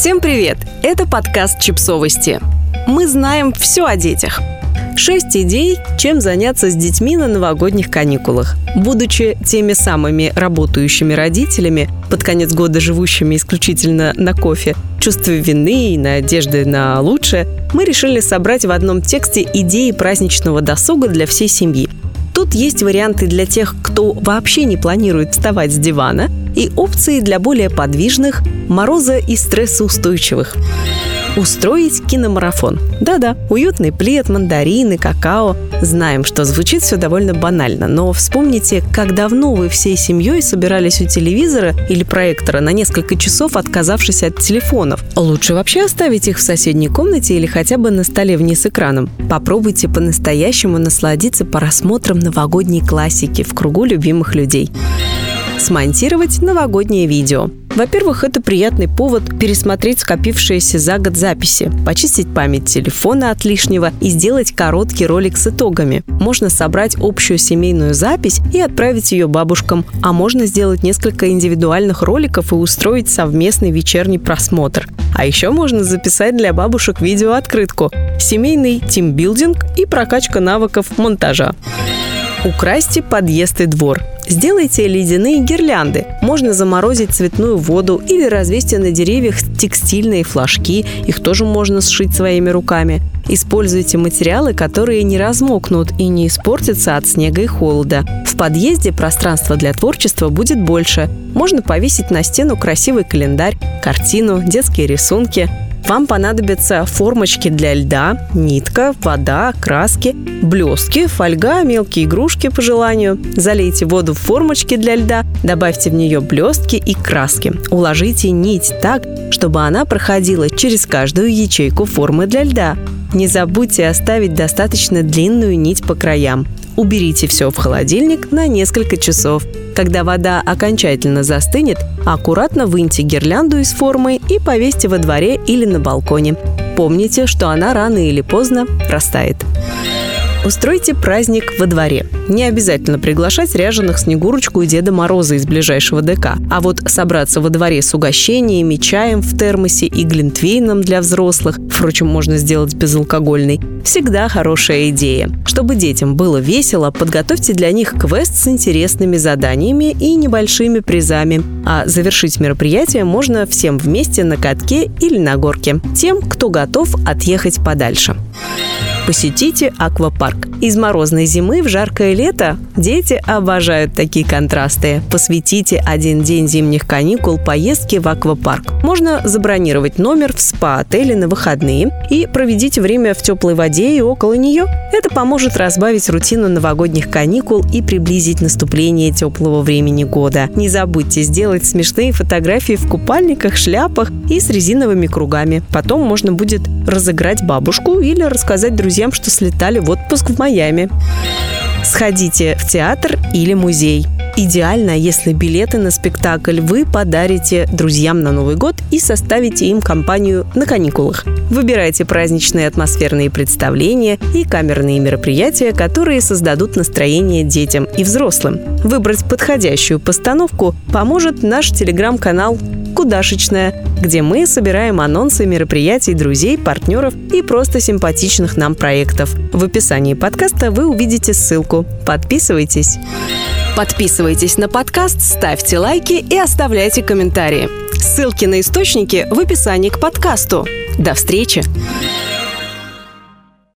Всем привет! Это подкаст «Чипсовости». Мы знаем все о детях. Шесть идей, чем заняться с детьми на новогодних каникулах. Будучи теми самыми работающими родителями, под конец года живущими исключительно на кофе, чувстве вины и надежды на лучшее, мы решили собрать в одном тексте идеи праздничного досуга для всей семьи. Тут есть варианты для тех, кто вообще не планирует вставать с дивана, и опции для более подвижных, мороза и стрессоустойчивых. Устроить киномарафон. Да-да, уютный плед, мандарины, какао. Знаем, что звучит все довольно банально, но вспомните, как давно вы всей семьей собирались у телевизора или проектора на несколько часов, отказавшись от телефонов. Лучше вообще оставить их в соседней комнате или хотя бы на столе вниз экраном. Попробуйте по-настоящему насладиться просмотром новогодней классики в кругу любимых людей смонтировать новогоднее видео. Во-первых, это приятный повод пересмотреть скопившиеся за год записи, почистить память телефона от лишнего и сделать короткий ролик с итогами. Можно собрать общую семейную запись и отправить ее бабушкам, а можно сделать несколько индивидуальных роликов и устроить совместный вечерний просмотр. А еще можно записать для бабушек видеооткрытку, семейный тимбилдинг и прокачка навыков монтажа. Украсьте подъезд и двор. Сделайте ледяные гирлянды. Можно заморозить цветную воду или развесьте на деревьях текстильные флажки. Их тоже можно сшить своими руками. Используйте материалы, которые не размокнут и не испортятся от снега и холода. В подъезде пространства для творчества будет больше. Можно повесить на стену красивый календарь, картину, детские рисунки. Вам понадобятся формочки для льда, нитка, вода, краски, блестки, фольга, мелкие игрушки по желанию. Залейте воду в формочки для льда, добавьте в нее блестки и краски. Уложите нить так, чтобы она проходила через каждую ячейку формы для льда. Не забудьте оставить достаточно длинную нить по краям. Уберите все в холодильник на несколько часов. Когда вода окончательно застынет, аккуратно выньте гирлянду из формы и повесьте во дворе или на балконе. Помните, что она рано или поздно растает. Устройте праздник во дворе. Не обязательно приглашать ряженых Снегурочку и Деда Мороза из ближайшего ДК. А вот собраться во дворе с угощениями, чаем в термосе и глинтвейном для взрослых, впрочем, можно сделать безалкогольный, всегда хорошая идея. Чтобы детям было весело, подготовьте для них квест с интересными заданиями и небольшими призами. А завершить мероприятие можно всем вместе на катке или на горке. Тем, кто готов отъехать подальше посетите аквапарк. Из морозной зимы в жаркое лето дети обожают такие контрасты. Посвятите один день зимних каникул поездке в аквапарк. Можно забронировать номер в спа-отеле на выходные и проведите время в теплой воде и около нее. Это поможет разбавить рутину новогодних каникул и приблизить наступление теплого времени года. Не забудьте сделать смешные фотографии в купальниках, шляпах и с резиновыми кругами. Потом можно будет разыграть бабушку или рассказать друзьям, что слетали в отпуск в Майами. Сходите в театр или музей. Идеально, если билеты на спектакль вы подарите друзьям на Новый год и составите им компанию на каникулах. Выбирайте праздничные атмосферные представления и камерные мероприятия, которые создадут настроение детям и взрослым. Выбрать подходящую постановку поможет наш телеграм-канал «Кудашечная», где мы собираем анонсы мероприятий друзей, партнеров и просто симпатичных нам проектов. В описании подкаста вы увидите ссылку. Подписывайтесь. Подписывайтесь на подкаст, ставьте лайки и оставляйте комментарии. Ссылки на источники в описании к подкасту. До встречи!